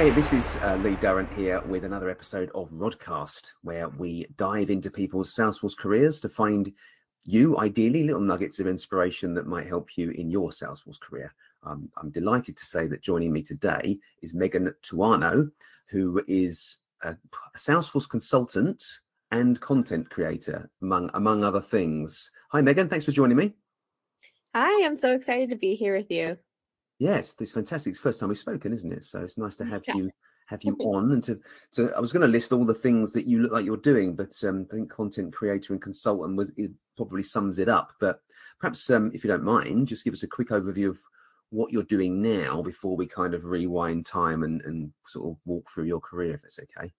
Hi, this is uh, Lee Durrant here with another episode of Rodcast, where we dive into people's Salesforce careers to find you, ideally, little nuggets of inspiration that might help you in your Salesforce career. Um, I'm delighted to say that joining me today is Megan Tuano, who is a, a Salesforce consultant and content creator, among among other things. Hi, Megan. Thanks for joining me. Hi, I'm so excited to be here with you. Yes, it's fantastic. It's the first time we've spoken, isn't it? So it's nice to have yeah. you have you on and to to I was going to list all the things that you look like you're doing, but um, I think content creator and consultant was it probably sums it up. But perhaps um, if you don't mind, just give us a quick overview of what you're doing now before we kind of rewind time and, and sort of walk through your career, if that's okay.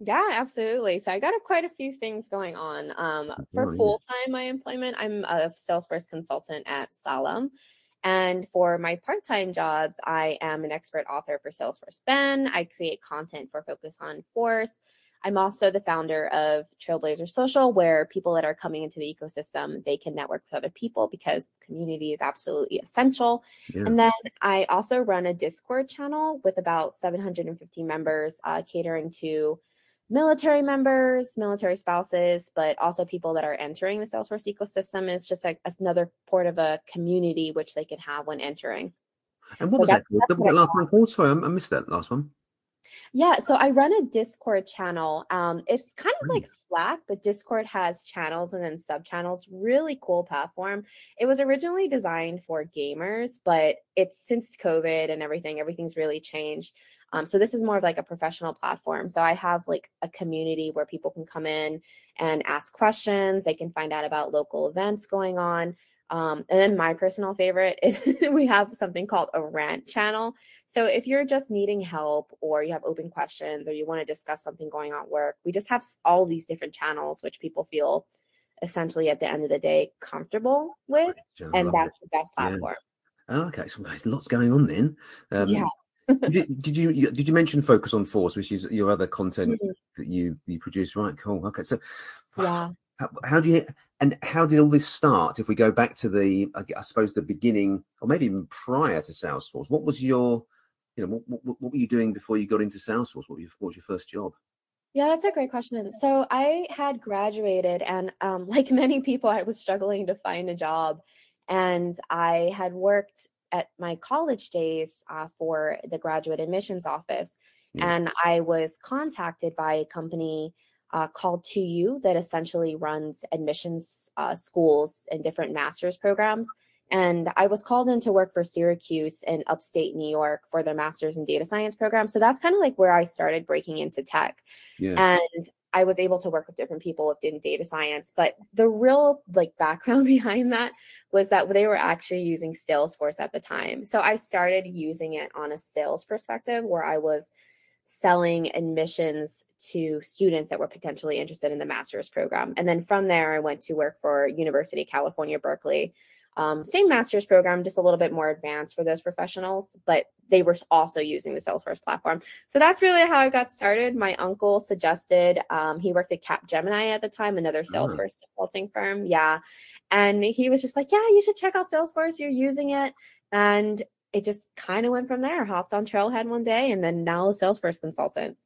Yeah, absolutely. So I got a, quite a few things going on. Um, for full time my employment, I'm a Salesforce consultant at Slalom. And for my part time jobs, I am an expert author for Salesforce Ben. I create content for Focus on Force. I'm also the founder of Trailblazer Social, where people that are coming into the ecosystem they can network with other people because community is absolutely essential. Yeah. And then I also run a Discord channel with about 750 members, uh, catering to military members, military spouses, but also people that are entering the Salesforce ecosystem is just like another part of a community which they can have when entering. And what so was that? The, last one called? Sorry, I missed that last one. Yeah, so I run a Discord channel. Um, it's kind of like Slack, but Discord has channels and then sub channels. Really cool platform. It was originally designed for gamers, but it's since COVID and everything, everything's really changed. Um, so this is more of like a professional platform. So I have like a community where people can come in and ask questions. They can find out about local events going on. Um, and then my personal favorite is we have something called a rant channel. So if you're just needing help or you have open questions or you want to discuss something going on at work, we just have all these different channels which people feel essentially at the end of the day comfortable with. And that's the best platform. Yeah. Oh, okay, so there's lots going on then. Um, yeah did, you, did you did you mention focus on force, which is your other content mm-hmm. that you you produce? Right, cool. Okay, so yeah, how, how, do you and how did all this start? If we go back to the, I suppose the beginning, or maybe even prior to Salesforce, what was your, you know, what, what, what were you doing before you got into Salesforce? What, your, what was your first job? Yeah, that's a great question. So I had graduated, and um, like many people, I was struggling to find a job, and I had worked at my college days uh, for the graduate admissions office. Mm. And I was contacted by a company uh, called 2U that essentially runs admissions uh, schools and different master's programs. And I was called in to work for Syracuse in upstate New York for their master's in data science program. So that's kind of like where I started breaking into tech. Yeah. And I was able to work with different people within data science. But the real like background behind that was that they were actually using Salesforce at the time. So I started using it on a sales perspective where I was selling admissions to students that were potentially interested in the master's program. And then from there, I went to work for University of California, Berkeley, um, same master's program, just a little bit more advanced for those professionals, but they were also using the Salesforce platform. So that's really how I got started. My uncle suggested, um, he worked at Capgemini at the time, another oh. Salesforce oh. consulting firm. Yeah. And he was just like, yeah, you should check out Salesforce. You're using it. And it just kind of went from there. Hopped on Trailhead one day and then now a Salesforce consultant.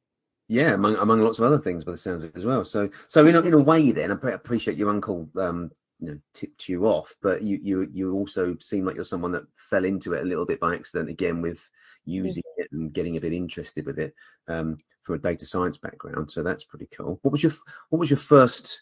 Yeah, among among lots of other things, by the sounds of it as well. So, so in a, in a way, then I appreciate your uncle um, you know tipped you off but you you you also seem like you're someone that fell into it a little bit by accident again with using mm-hmm. it and getting a bit interested with it um, from a data science background so that's pretty cool. What was your what was your first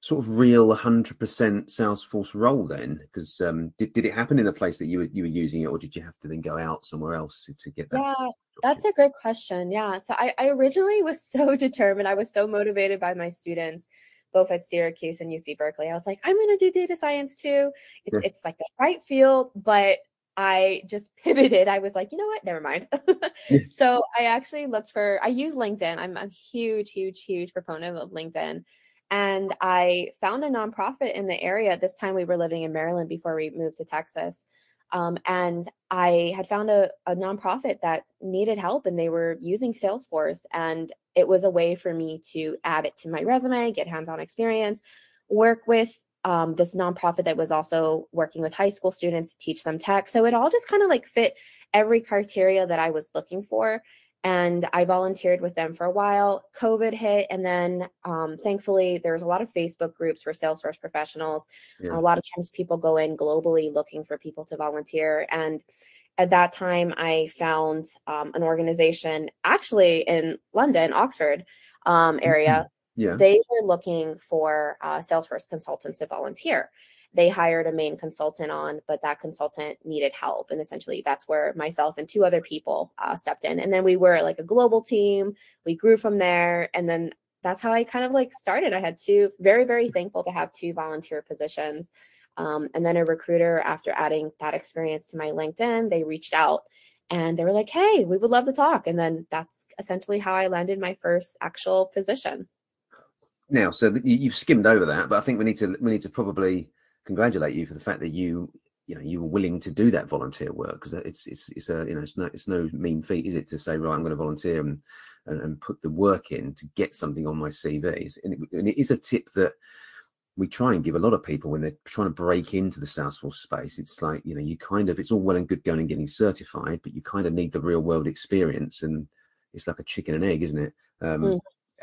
sort of real 100% salesforce role then? Because um, did, did it happen in a place that you were you were using it or did you have to then go out somewhere else to, to get that yeah that's a great question yeah. So I, I originally was so determined i was so motivated by my students both at Syracuse and UC Berkeley. I was like, I'm going to do data science too. It's yeah. it's like the right field, but I just pivoted. I was like, you know what? Never mind. So I actually looked for. I use LinkedIn. I'm a huge, huge, huge proponent of LinkedIn. And I found a nonprofit in the area. This time we were living in Maryland before we moved to Texas. Um, and I had found a, a nonprofit that needed help and they were using Salesforce. And it was a way for me to add it to my resume, get hands on experience, work with um, this nonprofit that was also working with high school students to teach them tech. So it all just kind of like fit every criteria that I was looking for. and I volunteered with them for a while. COVID hit, and then um, thankfully there was a lot of Facebook groups for Salesforce professionals. Yeah. A lot of times people go in globally looking for people to volunteer, and at that time I found um, an organization actually in London, Oxford um, area. Mm-hmm. Yeah. They were looking for uh, Salesforce consultants to volunteer they hired a main consultant on, but that consultant needed help. And essentially, that's where myself and two other people uh, stepped in. And then we were like a global team. We grew from there. And then that's how I kind of like started. I had two, very, very thankful to have two volunteer positions. Um, and then a recruiter, after adding that experience to my LinkedIn, they reached out and they were like, hey, we would love to talk. And then that's essentially how I landed my first actual position. Now, so you've skimmed over that, but I think we need to we need to probably congratulate you for the fact that you you know you were willing to do that volunteer work because it's it's it's a you know it's no it's no mean feat is it to say right I'm going to volunteer and and, and put the work in to get something on my CV and it, and it is a tip that we try and give a lot of people when they're trying to break into the Salesforce space. It's like you know you kind of it's all well and good going and getting certified, but you kind of need the real world experience and it's like a chicken and egg, isn't it? Um, mm.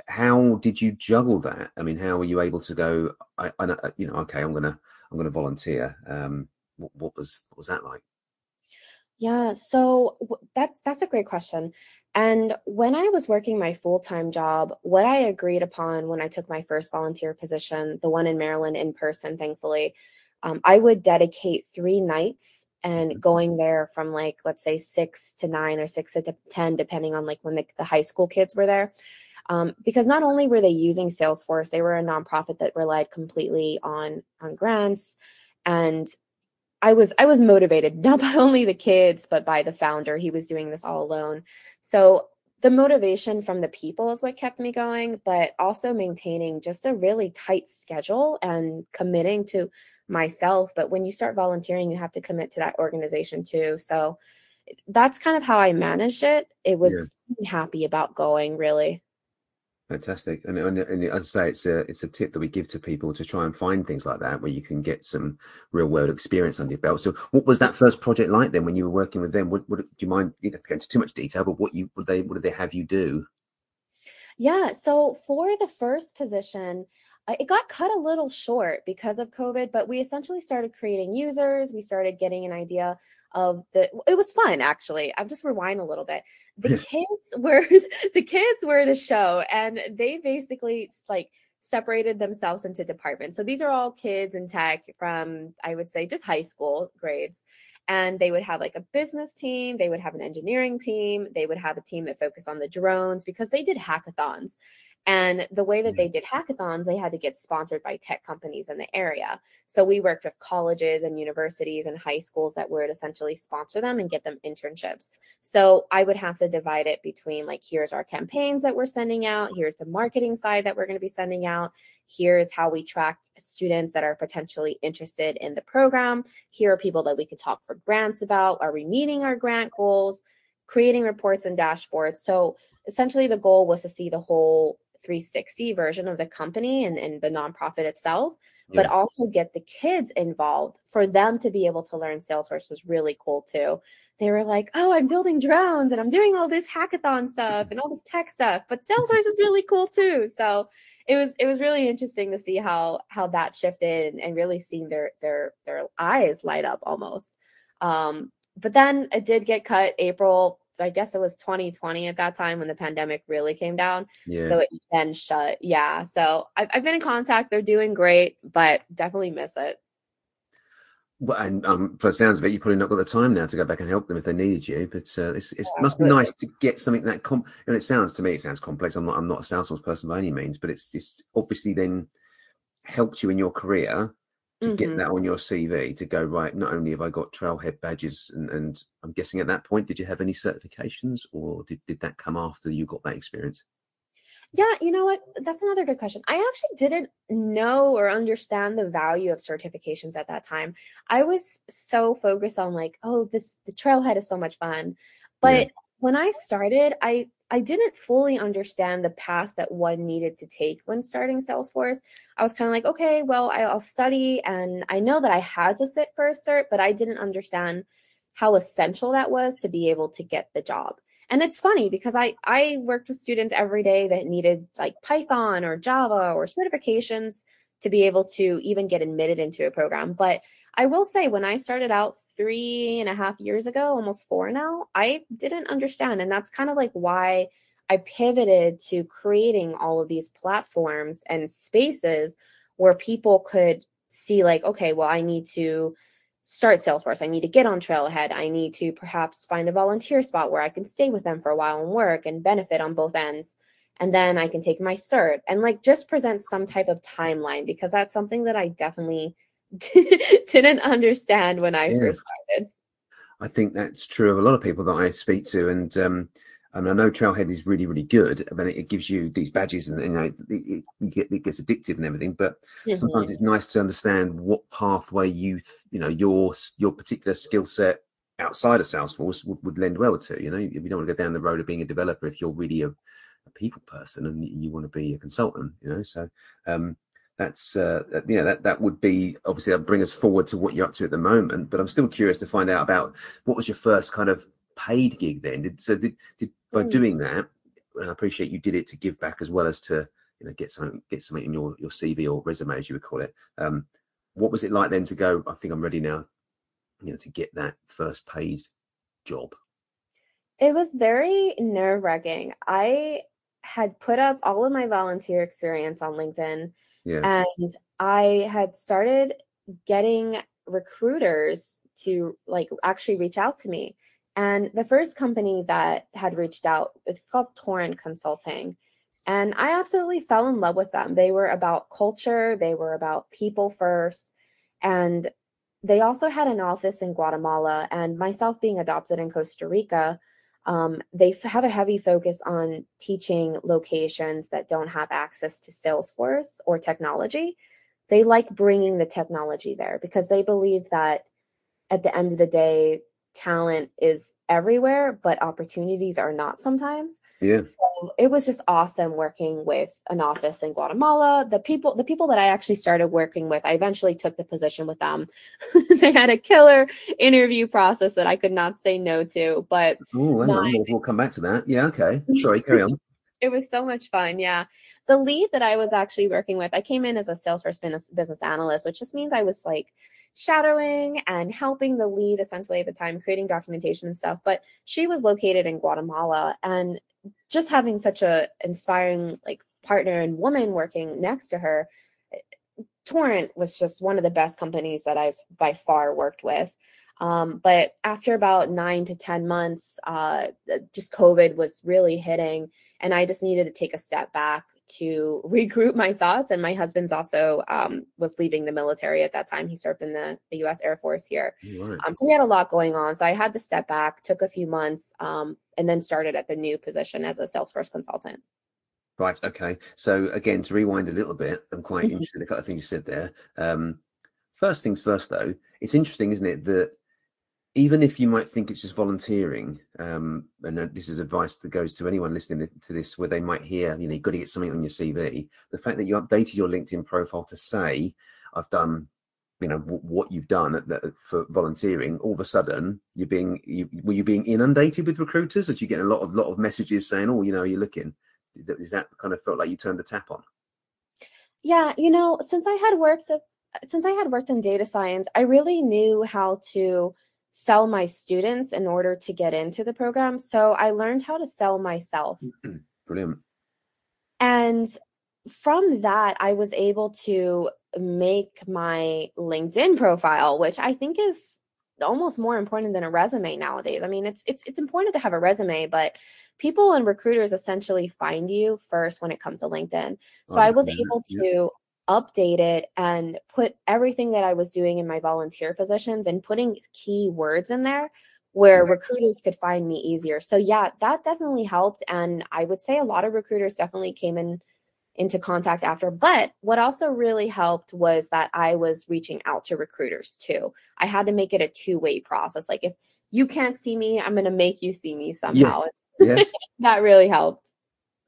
How did you juggle that? I mean, how were you able to go? I, I you know, okay, I'm gonna I'm going to volunteer. Um, what, what was what was that like? Yeah, so that's that's a great question. And when I was working my full-time job, what I agreed upon when I took my first volunteer position, the one in Maryland in person, thankfully, um, I would dedicate three nights and mm-hmm. going there from like let's say six to nine or six to ten, depending on like when the, the high school kids were there. Um, because not only were they using Salesforce, they were a nonprofit that relied completely on on grants, and I was I was motivated not by only the kids but by the founder. He was doing this all alone, so the motivation from the people is what kept me going, but also maintaining just a really tight schedule and committing to myself. But when you start volunteering, you have to commit to that organization too. So that's kind of how I managed it. It was yeah. happy about going really. Fantastic, and, and, and, as I say, it's a it's a tip that we give to people to try and find things like that where you can get some real world experience under your belt. So, what was that first project like then when you were working with them? What, what do you mind? You know, go into too much detail, but what you what they what did they have you do? Yeah, so for the first position, uh, it got cut a little short because of COVID, but we essentially started creating users. We started getting an idea of the it was fun actually i'm just rewind a little bit. The kids were the kids were the show and they basically like separated themselves into departments. So these are all kids in tech from i would say just high school grades and they would have like a business team they would have an engineering team they would have a team that focused on the drones because they did hackathons and the way that they mm-hmm. did hackathons, they had to get sponsored by tech companies in the area. So we worked with colleges and universities and high schools that would essentially sponsor them and get them internships. So I would have to divide it between like, here's our campaigns that we're sending out, here's the marketing side that we're going to be sending out, here's how we track students that are potentially interested in the program, here are people that we could talk for grants about, are we meeting our grant goals? creating reports and dashboards. So essentially the goal was to see the whole 360 version of the company and, and the nonprofit itself, yeah. but also get the kids involved for them to be able to learn Salesforce was really cool too. They were like, oh, I'm building drones and I'm doing all this hackathon stuff and all this tech stuff, but Salesforce is really cool too. So it was it was really interesting to see how how that shifted and, and really seeing their their their eyes light up almost. Um, but then it did get cut April I guess it was 2020 at that time when the pandemic really came down. Yeah. So it then shut. Yeah. So I've, I've been in contact. They're doing great, but definitely miss it. Well, and um, for the sounds of it, you probably not got the time now to go back and help them if they needed you. But uh, it's, it yeah, must be nice to get something that com. And it sounds to me, it sounds complex. I'm not, I'm not a Salesforce person by any means, but it's just obviously then helped you in your career to mm-hmm. get that on your CV to go right. Not only have I got trailhead badges, and, and I'm guessing at that point, did you have any certifications, or did, did that come after you got that experience? Yeah, you know what? That's another good question. I actually didn't know or understand the value of certifications at that time. I was so focused on like, oh, this the trailhead is so much fun. But yeah. when I started, I I didn't fully understand the path that one needed to take when starting Salesforce. I was kind of like, okay, well, I'll study, and I know that I had to sit for a cert, but I didn't understand how essential that was to be able to get the job. and it's funny because i i worked with students every day that needed like python or java or certifications to be able to even get admitted into a program but i will say when i started out three and a half years ago almost four now i didn't understand and that's kind of like why i pivoted to creating all of these platforms and spaces where people could see like okay well i need to start Salesforce. I need to get on Trailhead. I need to perhaps find a volunteer spot where I can stay with them for a while and work and benefit on both ends. And then I can take my cert and like just present some type of timeline because that's something that I definitely didn't understand when I yeah. first started. I think that's true of a lot of people that I speak to. And um, I mean, I know Trailhead is really, really good, but it gives you these badges and, you know, it, it, it gets addictive and everything. But mm-hmm. sometimes it's nice to understand what pathway you, you know, your your particular skill set outside of Salesforce would, would lend well to. You know, you don't want to go down the road of being a developer, if you're really a, a people person and you want to be a consultant, you know, so um, that's uh, you know that that would be obviously that bring us forward to what you're up to at the moment. But I'm still curious to find out about what was your first kind of paid gig then? Did so did, did by mm. doing that, and I appreciate you did it to give back as well as to you know get something get something in your your CV or resume as you would call it. Um, what was it like then to go? I think I'm ready now. You know, to get that first paid job. It was very nerve wracking. I had put up all of my volunteer experience on LinkedIn, yeah. and I had started getting recruiters to like actually reach out to me and the first company that had reached out, it's called Torrent Consulting. And I absolutely fell in love with them. They were about culture, they were about people first. And they also had an office in Guatemala. And myself being adopted in Costa Rica, um, they have a heavy focus on teaching locations that don't have access to Salesforce or technology. They like bringing the technology there because they believe that at the end of the day, talent is everywhere, but opportunities are not sometimes. Yeah. So it was just awesome working with an office in Guatemala. The people, the people that I actually started working with, I eventually took the position with them. they had a killer interview process that I could not say no to. But oh, we'll, we'll come back to that. Yeah. Okay. Sorry. Carry on. it was so much fun. Yeah. The lead that I was actually working with, I came in as a Salesforce business, business analyst, which just means I was like shadowing and helping the lead essentially at the time, creating documentation and stuff. But she was located in Guatemala and just having such a inspiring like partner and woman working next to her, Torrent was just one of the best companies that I've by far worked with. Um, but after about nine to 10 months, uh, just COVID was really hitting, and I just needed to take a step back to regroup my thoughts. And my husband's also um, was leaving the military at that time. He served in the, the U.S. Air Force here. Right. Um, so we had a lot going on. So I had to step back, took a few months, um, and then started at the new position as a Salesforce consultant. Right. Okay. So again, to rewind a little bit, I'm quite mm-hmm. interested in a couple of things you said there. Um, first things first, though, it's interesting, isn't it, that even if you might think it's just volunteering, um, and uh, this is advice that goes to anyone listening to this, where they might hear, you know, you've got to get something on your CV. The fact that you updated your LinkedIn profile to say, "I've done," you know, w- what you've done the, uh, for volunteering, all of a sudden you're being, you, were you being inundated with recruiters? Did you get a lot of lot of messages saying, "Oh, you know, you're looking"? Is that kind of felt like you turned the tap on? Yeah, you know, since I had worked uh, since I had worked in data science, I really knew how to sell my students in order to get into the program. So I learned how to sell myself. Brilliant. And from that, I was able to make my LinkedIn profile, which I think is almost more important than a resume nowadays. I mean, it's it's it's important to have a resume, but people and recruiters essentially find you first when it comes to LinkedIn. So oh, I was able to update it and put everything that I was doing in my volunteer positions and putting key words in there where recruiters could find me easier. So yeah, that definitely helped and I would say a lot of recruiters definitely came in into contact after. But what also really helped was that I was reaching out to recruiters too. I had to make it a two-way process. Like if you can't see me, I'm going to make you see me somehow. Yeah. yeah. that really helped.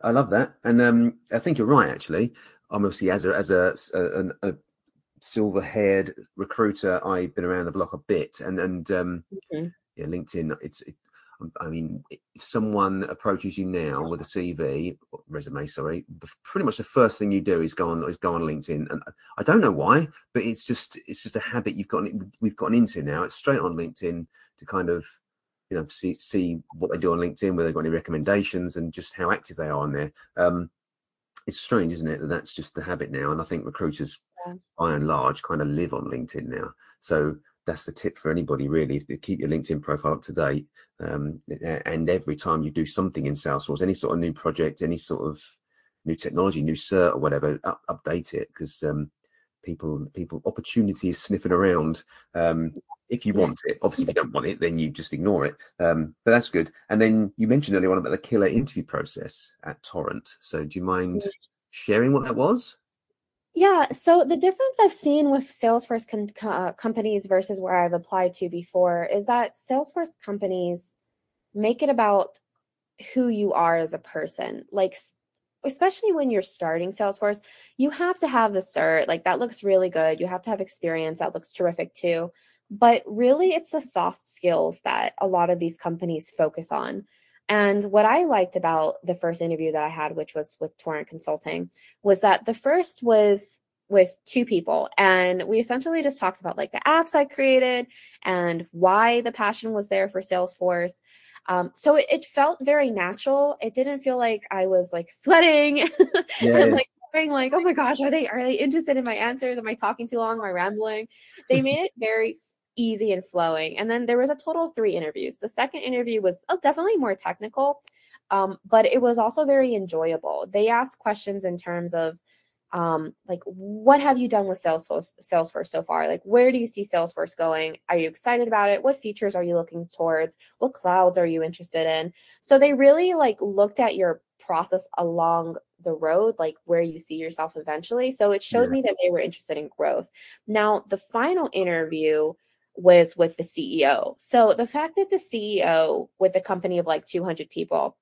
I love that. And um, I think you're right actually obviously as a as a, a, a silver haired recruiter, I've been around the block a bit, and and um, mm-hmm. yeah, LinkedIn. It's it, I mean, if someone approaches you now with a CV, resume, sorry, the, pretty much the first thing you do is go on is go on LinkedIn, and I don't know why, but it's just it's just a habit you've gotten we've gotten into now. It's straight on LinkedIn to kind of you know see see what they do on LinkedIn, whether they've got any recommendations, and just how active they are on there. Um, it's strange, isn't it, that that's just the habit now, and I think recruiters, yeah. by and large, kind of live on LinkedIn now. So that's the tip for anybody really to keep your linkedin profile up to date um, and every time you do something in salesforce any sort of new project any sort of new technology new cert or whatever up, update it because um, people people opportunities sniffing around um, if you want it. Obviously if you don't want it then you just ignore it. Um, but that's good. And then you mentioned earlier on about the killer interview process at torrent. So do you mind sharing what that was? Yeah, so the difference I've seen with Salesforce com- uh, companies versus where I've applied to before is that Salesforce companies make it about who you are as a person. Like, especially when you're starting Salesforce, you have to have the cert. Like, that looks really good. You have to have experience. That looks terrific too. But really, it's the soft skills that a lot of these companies focus on. And what I liked about the first interview that I had, which was with Torrent Consulting, was that the first was with two people and we essentially just talked about like the apps I created and why the passion was there for Salesforce. Um, so it, it, felt very natural. It didn't feel like I was like sweating yeah. and like like, oh my gosh, are they are they interested in my answers? Am I talking too long? Am I rambling? They made it very easy and flowing. And then there was a total of three interviews. The second interview was oh, definitely more technical, um, but it was also very enjoyable. They asked questions in terms of um, like what have you done with Salesforce, Salesforce so far? Like where do you see Salesforce going? Are you excited about it? What features are you looking towards? What clouds are you interested in? So they really like looked at your process along the road, like where you see yourself eventually. So it showed yeah. me that they were interested in growth. Now, the final interview was with the CEO. So the fact that the CEO with a company of like 200 people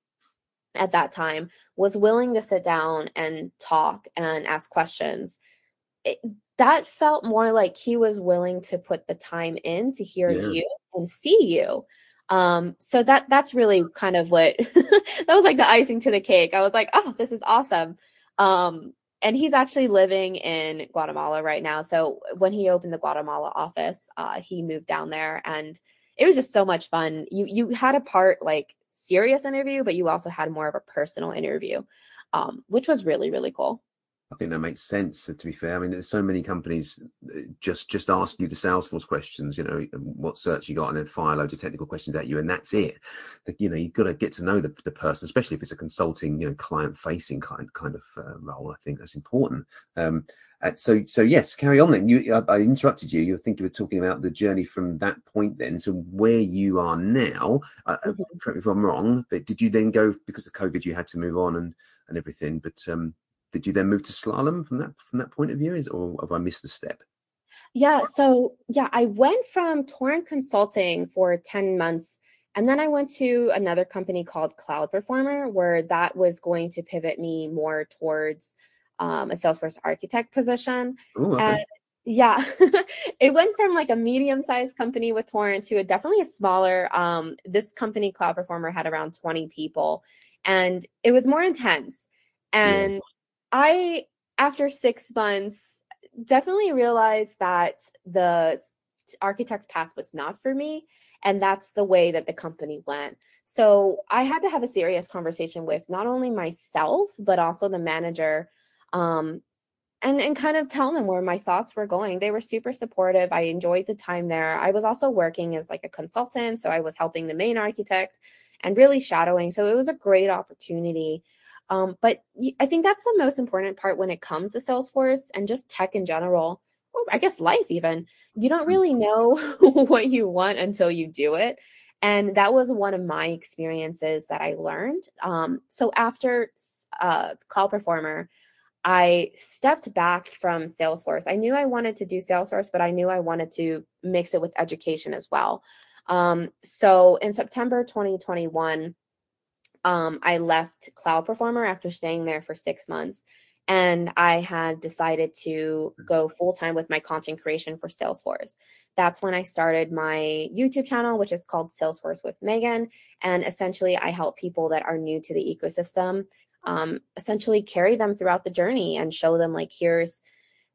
at that time was willing to sit down and talk and ask questions, it, that felt more like he was willing to put the time in to hear yeah. you and see you. Um, so that that's really kind of what that was like the icing to the cake. I was like, oh, this is awesome. Um, and he's actually living in Guatemala right now. So when he opened the Guatemala office, uh, he moved down there, and it was just so much fun. You you had a part like serious interview, but you also had more of a personal interview, um, which was really really cool. I think that makes sense. To be fair, I mean, there's so many companies uh, just just ask you the Salesforce questions. You know, what search you got, and then fire loads of technical questions at you, and that's it. You know, you've got to get to know the, the person, especially if it's a consulting, you know, client facing kind kind of uh, role. I think that's important. Um, uh, so so yes, carry on then. You, I, I, interrupted you. You think you were talking about the journey from that point then to where you are now. Uh, uh, mm-hmm. Correct me if I'm wrong, but did you then go because of COVID? You had to move on and and everything, but um, did you then move to slalom from that from that point of view is or have i missed the step yeah so yeah i went from torrent consulting for 10 months and then i went to another company called cloud performer where that was going to pivot me more towards um, a salesforce architect position Ooh, okay. and yeah it went from like a medium sized company with torrent to a definitely a smaller um, this company cloud performer had around 20 people and it was more intense and yeah. I, after six months, definitely realized that the architect path was not for me. And that's the way that the company went. So I had to have a serious conversation with not only myself, but also the manager. Um, and, and kind of tell them where my thoughts were going. They were super supportive. I enjoyed the time there. I was also working as like a consultant. So I was helping the main architect and really shadowing. So it was a great opportunity. Um, but I think that's the most important part when it comes to Salesforce and just tech in general, or I guess life even. You don't really mm-hmm. know what you want until you do it. And that was one of my experiences that I learned. Um, so after uh, Cloud Performer, I stepped back from Salesforce. I knew I wanted to do Salesforce, but I knew I wanted to mix it with education as well. Um, so in September 2021, um, I left Cloud Performer after staying there for six months. And I had decided to go full time with my content creation for Salesforce. that's when I started my YouTube channel, which is called Salesforce with Megan. And essentially, I help people that are new to the ecosystem um, essentially carry them throughout the journey and show them, like, here's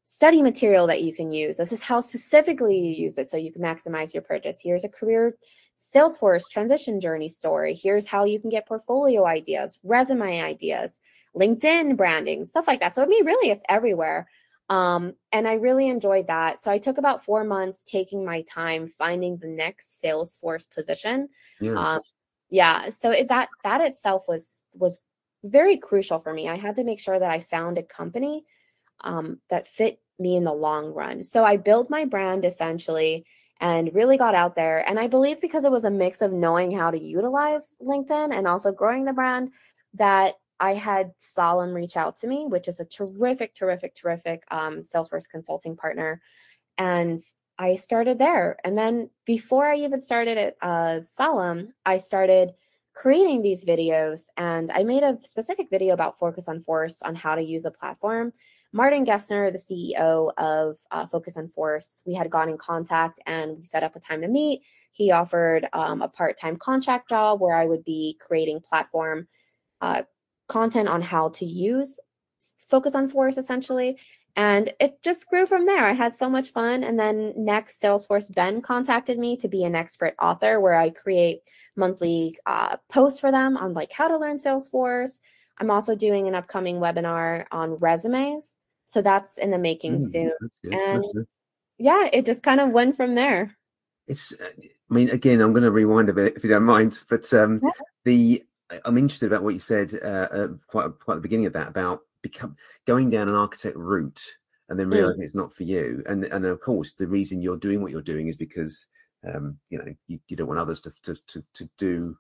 study material that you can use. This is how specifically you use it so you can maximize your purchase. Here's a career Salesforce transition journey story. Here's how you can get portfolio ideas, resume ideas, LinkedIn branding, stuff like that. So I mean, really, it's everywhere. Um, and I really enjoyed that. So I took about four months taking my time finding the next Salesforce position. Yeah. Um, yeah. So it, that that itself was was very crucial for me. I had to make sure that I found a company um, that fit me in the long run. So I built my brand essentially and really got out there. And I believe because it was a mix of knowing how to utilize LinkedIn and also growing the brand that I had Slalom reach out to me, which is a terrific, terrific, terrific um, Salesforce consulting partner. And I started there. And then before I even started at uh, Slalom, I started creating these videos. And I made a specific video about Focus on Force on how to use a platform. Martin Gessner, the CEO of uh, Focus on Force, we had gone in contact and we set up a time to meet. He offered um, a part time contract job where I would be creating platform uh, content on how to use Focus on Force essentially. And it just grew from there. I had so much fun. And then next, Salesforce Ben contacted me to be an expert author where I create monthly uh, posts for them on like how to learn Salesforce. I'm also doing an upcoming webinar on resumes so that's in the making mm, soon. And yeah, it just kind of went from there. It's, uh, I mean, again, I'm going to rewind a bit if you don't mind, but um, yeah. the I'm interested about what you said uh, uh, quite quite at the beginning of that about become going down an architect route and then mm. realizing mm. it's not for you. And and of course, the reason you're doing what you're doing is because um, you know you, you don't want others to, to to to do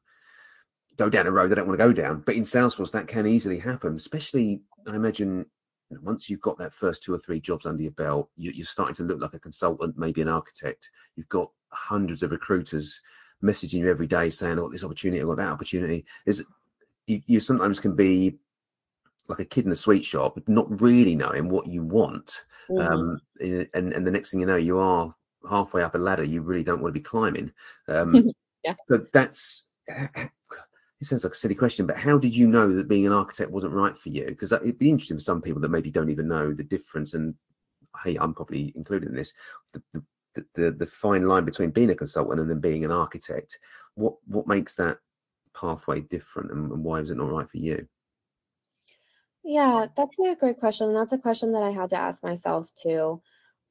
go down a road they don't want to go down. But in Salesforce, that can easily happen, especially I imagine once you've got that first two or three jobs under your belt, you, are starting to look like a consultant, maybe an architect. You've got hundreds of recruiters messaging you every day saying, "I "Oh, this opportunity, I got that opportunity." Is you, you sometimes can be like a kid in a sweet shop, not really knowing what you want, mm-hmm. um, and and the next thing you know, you are halfway up a ladder you really don't want to be climbing. Um, yeah. But that's it sounds like a silly question, but how did you know that being an architect wasn't right for you? Because it'd be interesting for some people that maybe don't even know the difference. And hey, I'm probably included in this. The, the, the, the fine line between being a consultant and then being an architect. What what makes that pathway different, and, and why was it not right for you? Yeah, that's a great question. And that's a question that I had to ask myself too.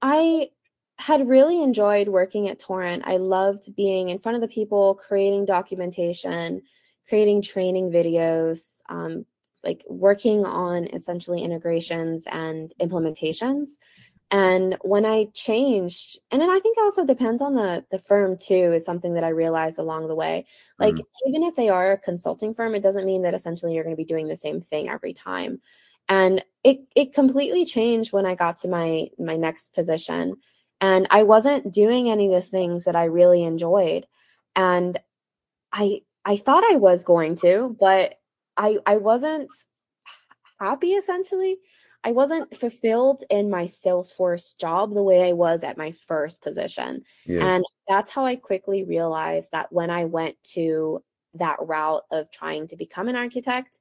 I had really enjoyed working at Torrent. I loved being in front of the people, creating documentation, creating training videos, um, like working on essentially integrations and implementations. And when I changed, and then I think it also depends on the the firm too, is something that I realized along the way. Like mm. even if they are a consulting firm, it doesn't mean that essentially you're going to be doing the same thing every time. And it it completely changed when I got to my my next position. And I wasn't doing any of the things that I really enjoyed. And I I thought I was going to, but I I wasn't happy essentially. I wasn't fulfilled in my Salesforce job the way I was at my first position. Yeah. And that's how I quickly realized that when I went to that route of trying to become an architect,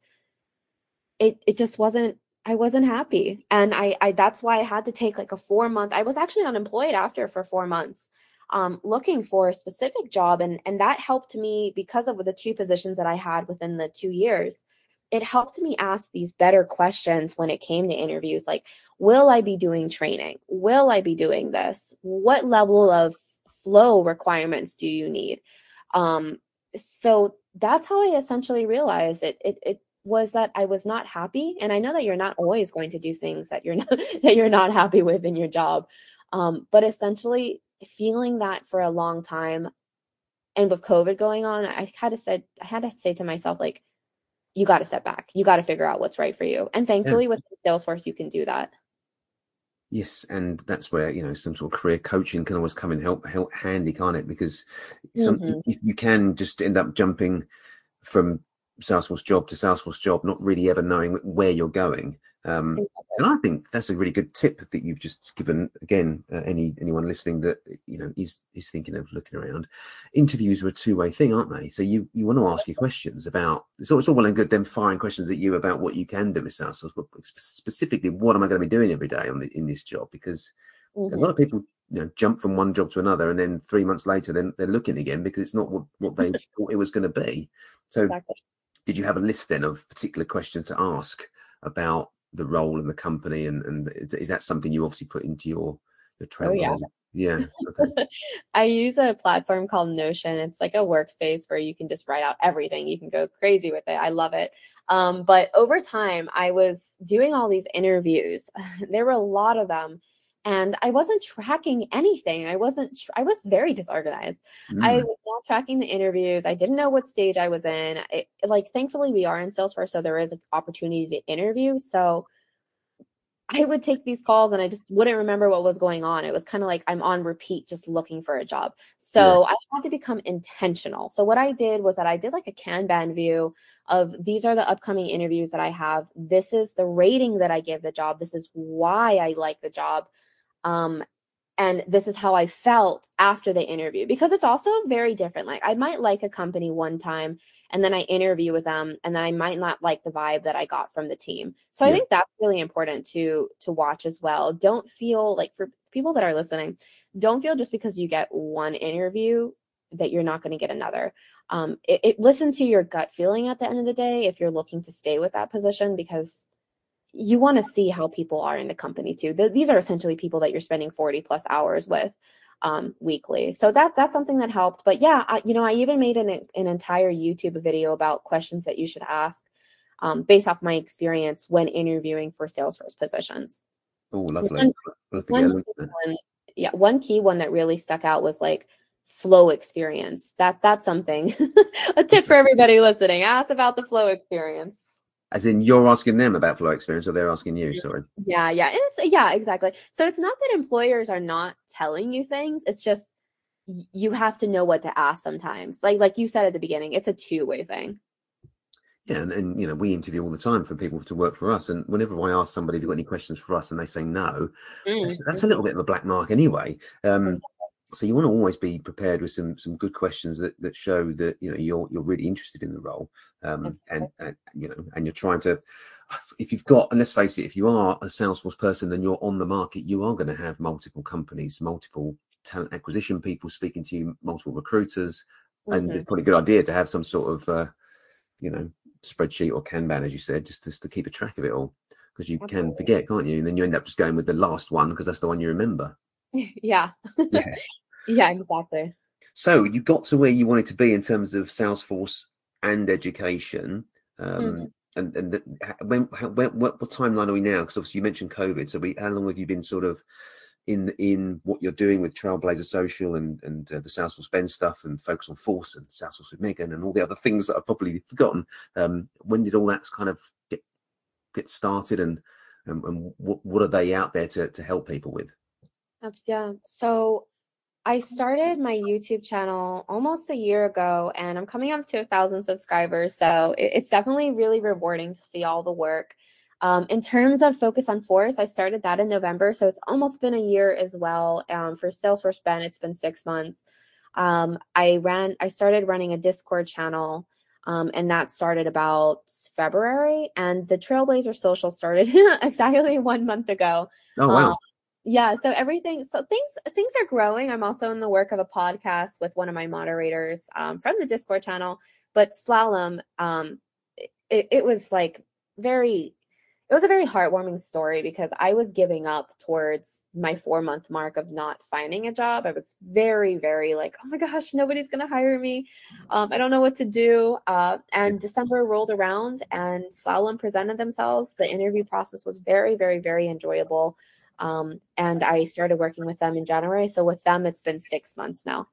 it it just wasn't I wasn't happy. And I I that's why I had to take like a 4 month. I was actually unemployed after for 4 months um, looking for a specific job. And, and that helped me because of the two positions that I had within the two years. It helped me ask these better questions when it came to interviews like, will I be doing training? Will I be doing this? What level of flow requirements do you need? Um, so that's how I essentially realized it, it, it was that I was not happy. And I know that you're not always going to do things that you're not that you're not happy with in your job. Um, but essentially feeling that for a long time and with covid going on i had to said i had to say to myself like you got to step back you got to figure out what's right for you and thankfully yeah. with salesforce you can do that yes and that's where you know some sort of career coaching can always come in help help handy can't it because some mm-hmm. you can just end up jumping from salesforce job to salesforce job not really ever knowing where you're going Um. And I think that's a really good tip that you've just given. Again, uh, any anyone listening that you know is is thinking of looking around. Interviews are a two way thing, aren't they? So you you want to ask your questions about. It's all, it's all well and good them firing questions at you about what you can do with Salesforce, but specifically, what am I going to be doing every day on the, in this job? Because mm-hmm. a lot of people you know jump from one job to another and then three months later then they're looking again because it's not what, what they thought it was going to be so exactly. did you have a list then of particular questions to ask about the role in the company and and is, is that something you obviously put into your your trail oh, yeah. yeah okay. i use a platform called notion. It's like a workspace where you can just write out everything. You can go crazy with it. I love it. Um, but over time i was doing all these interviews. There were a lot of them and I wasn't tracking anything. I wasn't, I was very disorganized. Mm. I was not tracking the interviews. I didn't know what stage I was in. It, like, thankfully, we are in Salesforce, so there is an opportunity to interview. So I would take these calls and I just wouldn't remember what was going on. It was kind of like I'm on repeat, just looking for a job. So yeah. I had to become intentional. So what I did was that I did like a Kanban view of these are the upcoming interviews that I have. This is the rating that I give the job. This is why I like the job. Um, and this is how I felt after the interview because it's also very different. Like I might like a company one time and then I interview with them and then I might not like the vibe that I got from the team. So yeah. I think that's really important to to watch as well. Don't feel like for people that are listening, don't feel just because you get one interview that you're not going to get another. Um, it, it listen to your gut feeling at the end of the day if you're looking to stay with that position because you want to see how people are in the company too. The, these are essentially people that you're spending 40 plus hours with um, weekly. So that that's something that helped. But yeah, I, you know, I even made an an entire YouTube video about questions that you should ask um, based off my experience when interviewing for Salesforce positions. Oh, lovely. One, one one, yeah, one key one that really stuck out was like flow experience. That that's something. a tip for everybody listening: ask about the flow experience. As in, you're asking them about flow experience, or they're asking you. Sorry. Yeah, yeah, it's yeah, exactly. So it's not that employers are not telling you things; it's just you have to know what to ask sometimes. Like like you said at the beginning, it's a two way thing. Yeah, and, and you know we interview all the time for people to work for us, and whenever I ask somebody if you've got any questions for us, and they say no, mm. that's, that's, a little bit of a black mark anyway. Um, so you want to always be prepared with some some good questions that, that show that you know you're you're really interested in the role um, and, and you know and you're trying to if you've got and let's face it if you are a salesforce person then you're on the market you are going to have multiple companies multiple talent acquisition people speaking to you multiple recruiters mm-hmm. and it's probably a good idea to have some sort of uh, you know spreadsheet or kanban as you said just, just to keep a track of it all because you can forget can't you? And then you end up just going with the last one because that's the one you remember yeah. yeah. yeah, exactly. So you got to where you wanted to be in terms of Salesforce and education. Um, mm. And and the, when, when what, what, timeline are we now? Because obviously you mentioned COVID. So we, how long have you been sort of in in what you're doing with Trailblazer Social and and uh, the Salesforce Ben stuff and focus on Force and Salesforce with Megan and all the other things that I've probably forgotten. Um, when did all that kind of get get started and and, and what, what are they out there to to help people with? Yeah. So I started my YouTube channel almost a year ago and I'm coming up to a thousand subscribers. So it, it's definitely really rewarding to see all the work. Um, in terms of focus on force, I started that in November. So it's almost been a year as well. Um, for Salesforce Ben, it's been six months. Um, I ran, I started running a Discord channel. Um, and that started about February, and the Trailblazer Social started exactly one month ago. Oh wow! Um, yeah so everything so things things are growing. I'm also in the work of a podcast with one of my moderators um, from the discord channel but slalom um, it, it was like very it was a very heartwarming story because i was giving up towards my four month mark of not finding a job. I was very very like oh my gosh nobody's gonna hire me. Um, i don't know what to do. Uh, and december rolled around and slalom presented themselves. The interview process was very very very enjoyable um, and I started working with them in January. So with them, it's been six months now.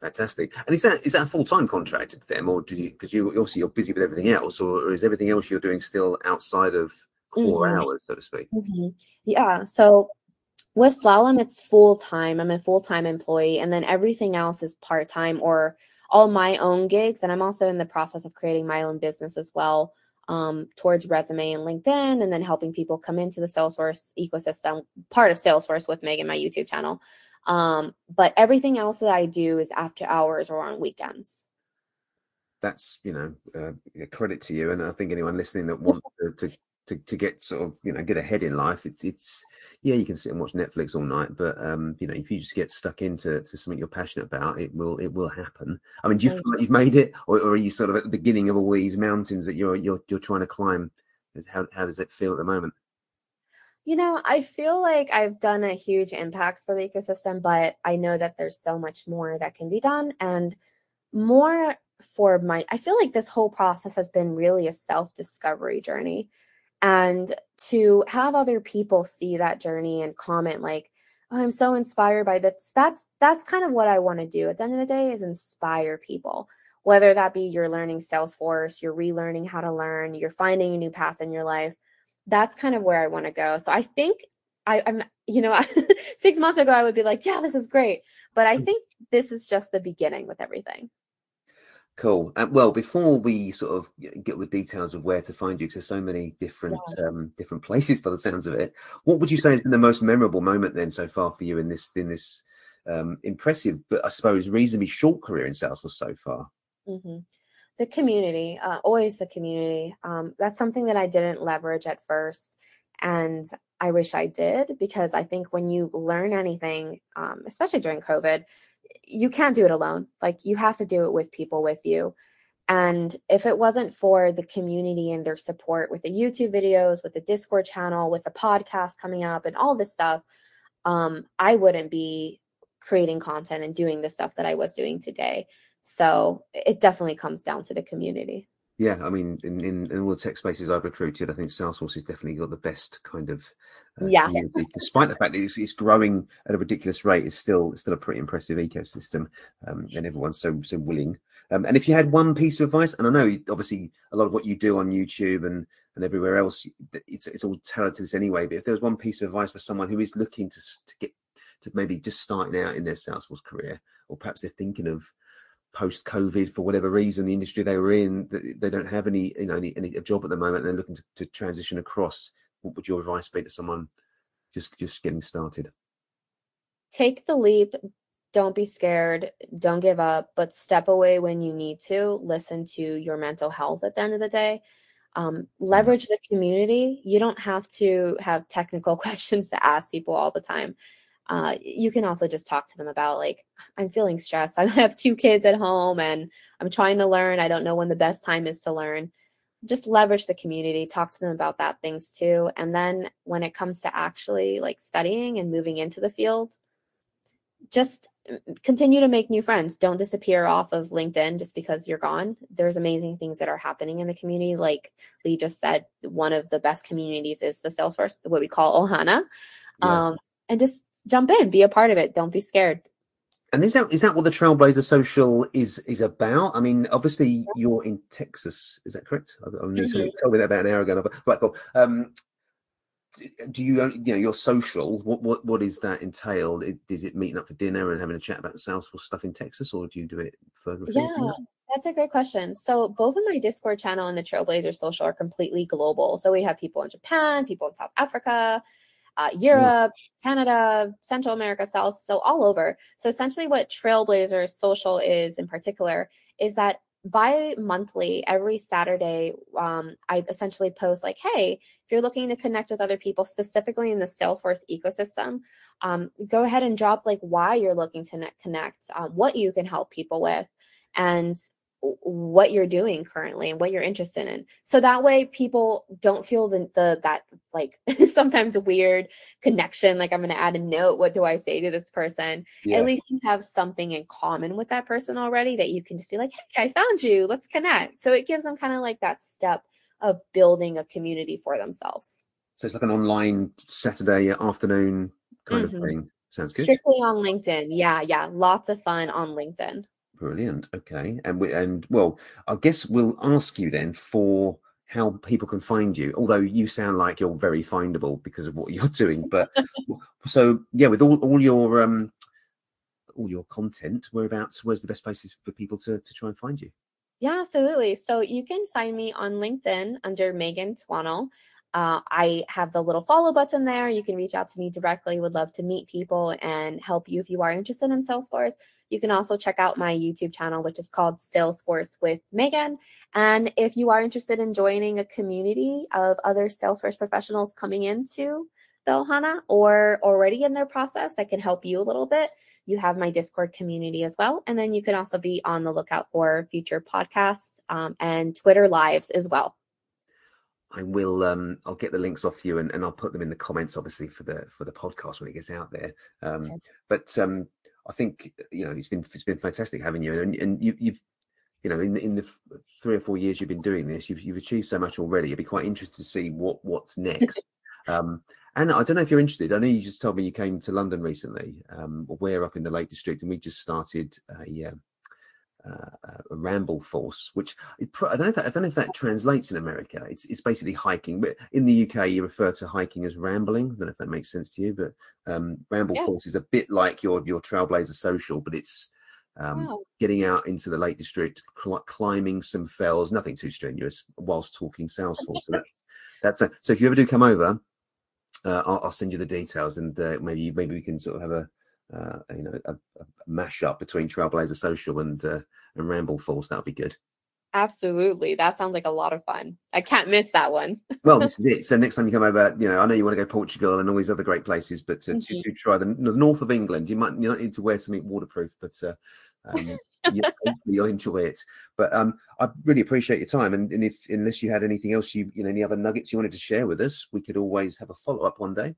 Fantastic. And is that is that a full time contract with them, or do you because you obviously you're busy with everything else, or is everything else you're doing still outside of core mm-hmm. hours, so to speak? Mm-hmm. Yeah. So with Slalom, it's full time. I'm a full time employee, and then everything else is part time or all my own gigs. And I'm also in the process of creating my own business as well um, towards resume and LinkedIn, and then helping people come into the Salesforce ecosystem, part of Salesforce with Megan, my YouTube channel. Um, but everything else that I do is after hours or on weekends. That's you know uh, credit to you, and I think anyone listening that wants to, to to, to get sort of you know get ahead in life it's it's yeah you can sit and watch netflix all night but um you know if you just get stuck into to something you're passionate about it will it will happen. I mean do you feel like you've made it or, or, are you sort of at the beginning of all these mountains that you're you're, you're trying to climb? How, how does it feel at the moment? You know i feel like i've done a huge impact for the ecosystem but i know that there's so much more that can be done and more for my i feel like this whole process has been really a self discovery journey and to have other people see that journey and comment like oh, i'm so inspired by this that's that's kind of what i want to do at the end of the day is inspire people. Whether that be you're learning salesforce you're relearning how to learn you're finding a new path in your life that's kind of where i want to go. So i think I, i'm you know six months ago i would be like yeah this is great but i mm. think this is just the beginning with everything Cool. Uh, well, before we sort of get the details of where to find you, because there's so many different yeah. um, different places by the sounds of it. What would you say has been the most memorable moment then so far for you in this in this um, impressive, but I suppose reasonably short career in Salesforce so far? Mm-hmm. The community, uh, always the community. Um, that's something that I didn't leverage at first, and I wish I did because I think when you learn anything, um, especially during COVID, you can't do it alone. Like you have to do it with people with you. And if it wasn't for the community and their support with the YouTube videos, with the Discord channel, with the podcast coming up and all this stuff, um, I wouldn't be creating content and doing the stuff that I was doing today. So it definitely comes down to the community. Yeah, I mean, in, in, in all the tech spaces I've recruited, I think Salesforce has definitely got the best kind of uh, yeah. Despite the fact that it's, it's, growing at a ridiculous rate, it's still it's still a pretty impressive ecosystem, um, and everyone's so so willing. Um, and if you had one piece of advice, and I know obviously a lot of what you do on YouTube and and everywhere else, it's it's all this anyway. But if there was one piece of advice for someone who is looking to to get to maybe just starting out in their Salesforce career, or perhaps they're thinking of post COVID for whatever reason, the industry they were in, they don't have any, you know, any, any a job at the moment, and they're looking to, to transition across. What would your advice be to someone just just getting started? Take the leap. Don't be scared. Don't give up, but step away when you need to. Listen to your mental health at the end of the day. Um, mm-hmm. leverage the community. You don't have to have technical questions to ask people all the time uh, you can also just talk to them about like i'm feeling stressed. I have two kids at home and i'm trying to learn. I don't know when the best time is to learn. Just leverage the community talk to them about that things too and then when it comes to actually like studying and moving into the field just mm, continue to make new friends. Don't disappear off of linkedin just because you're gone. There's amazing things that are happening in the community. Like lee just said one of the best communities is the salesforce what we call ohana. Yeah. um, and just jump in, be a part of it. Don't be scared. And is that is that what the Trailblazer Social is is about? I mean, obviously you're in Texas, is that correct? I, I mm-hmm. told me that about an hour ago. Right, cool. Um, do you you know your social? What what what is that entail? Is it meeting up for dinner and having a chat about Salesforce stuff in Texas, or do you do it further? Yeah, that's a great question. So both of my Discord channel and the Trailblazer Social are completely global. So we have people in Japan, people in South Africa, uh, Europe, Canada, Central America, South, so all over. So essentially, what Trailblazer Social is in particular is that bi monthly, every Saturday, um, I essentially post like, hey, if you're looking to connect with other people, specifically in the Salesforce ecosystem, um, go ahead and drop like why you're looking to connect, um, what you can help people with. And what you're doing currently and what you're interested in. So that way people don't feel the, the that like sometimes weird connection like i'm going to add a note what do i say to this person? Yeah. at least you have something in common with that person already that you can just be like hey i found you let's connect. So it gives them kind of like that step of building a community for themselves. So it's like an online saturday afternoon kind mm-hmm. of thing. Sounds good. Strictly on linkedin. Yeah yeah. Lots of fun on linkedin Brilliant. Okay, and we, and well, I guess we'll ask you then for how people can find you. Although you sound like you're very findable because of what you're doing, but so yeah, with all all your um all your content, whereabouts? Where's the best places for people to to try and find you? Yeah, absolutely. So you can find me on LinkedIn under Megan Twannell. Uh, I have the little follow button there. You can reach out to me directly. Would love to meet people and help you if you are interested in Salesforce. You can also check out my YouTube channel, which is called Salesforce with Megan. And if you are interested in joining a community of other Salesforce professionals coming into the Ohana or already in their process, I can help you a little bit. You have my Discord community as well. And then you can also be on the lookout for future podcasts um, and Twitter lives as well. I will. Um, I'll get the links off you, and, and I'll put them in the comments, obviously for the for the podcast when it gets out there. Um, okay. But um, I think you know it's been it's been fantastic having you, and and you you've you know in in the three or four years you've been doing this, you've you've achieved so much already. I'd be quite interested to see what what's next. um, and I don't know if you're interested. I know you just told me you came to London recently. Um, we're up in the Lake District, and we just started a, um, uh, a ramble force, which I don't know if that, I don't know if that translates in America. It's it's basically hiking, but in the UK you refer to hiking as rambling. I don't know if that makes sense to you, but um, ramble yeah. force is a bit like your your Trailblazer Social, but it's um, wow. getting out into the Lake District, cl- climbing some fells, nothing too strenuous, whilst talking Salesforce. so that's, that's a, so if you ever do come over, uh, I'll, I'll, send you the details, and uh, maybe maybe we can sort of have a uh, you know a, a mashup between Trailblazer Social and uh, and Ramble Force. That would be good. Absolutely, that sounds like a lot of fun. I can't miss that one. well, this is it. So next time you come over, you know, I know you want to go to Portugal and all these other great places, but uh, mm-hmm. to, to, try the, the, north of England, you might you might need to wear something waterproof, but uh, um, yeah, you'll enjoy it. But um, I really appreciate your time, and, and if unless you had anything else, you you know, any other nuggets you wanted to share with us, we could always have a follow up one day.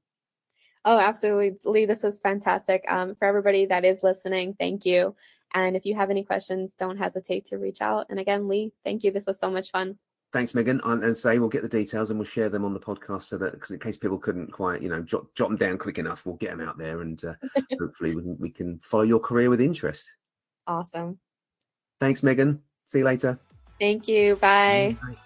Oh, absolutely, Lee. This was fantastic. Um, for everybody that is listening, thank you. And if you have any questions, don't hesitate to reach out. And again, Lee, thank you. This was so much fun. Thanks, Megan. And say we'll get the details and we'll share them on the podcast so that, because in case people couldn't quite, you know, jot, jot them down quick enough, we'll get them out there and uh, hopefully we can, we can follow your career with interest. Awesome. Thanks, Megan. See you later. Thank you. Bye. Bye.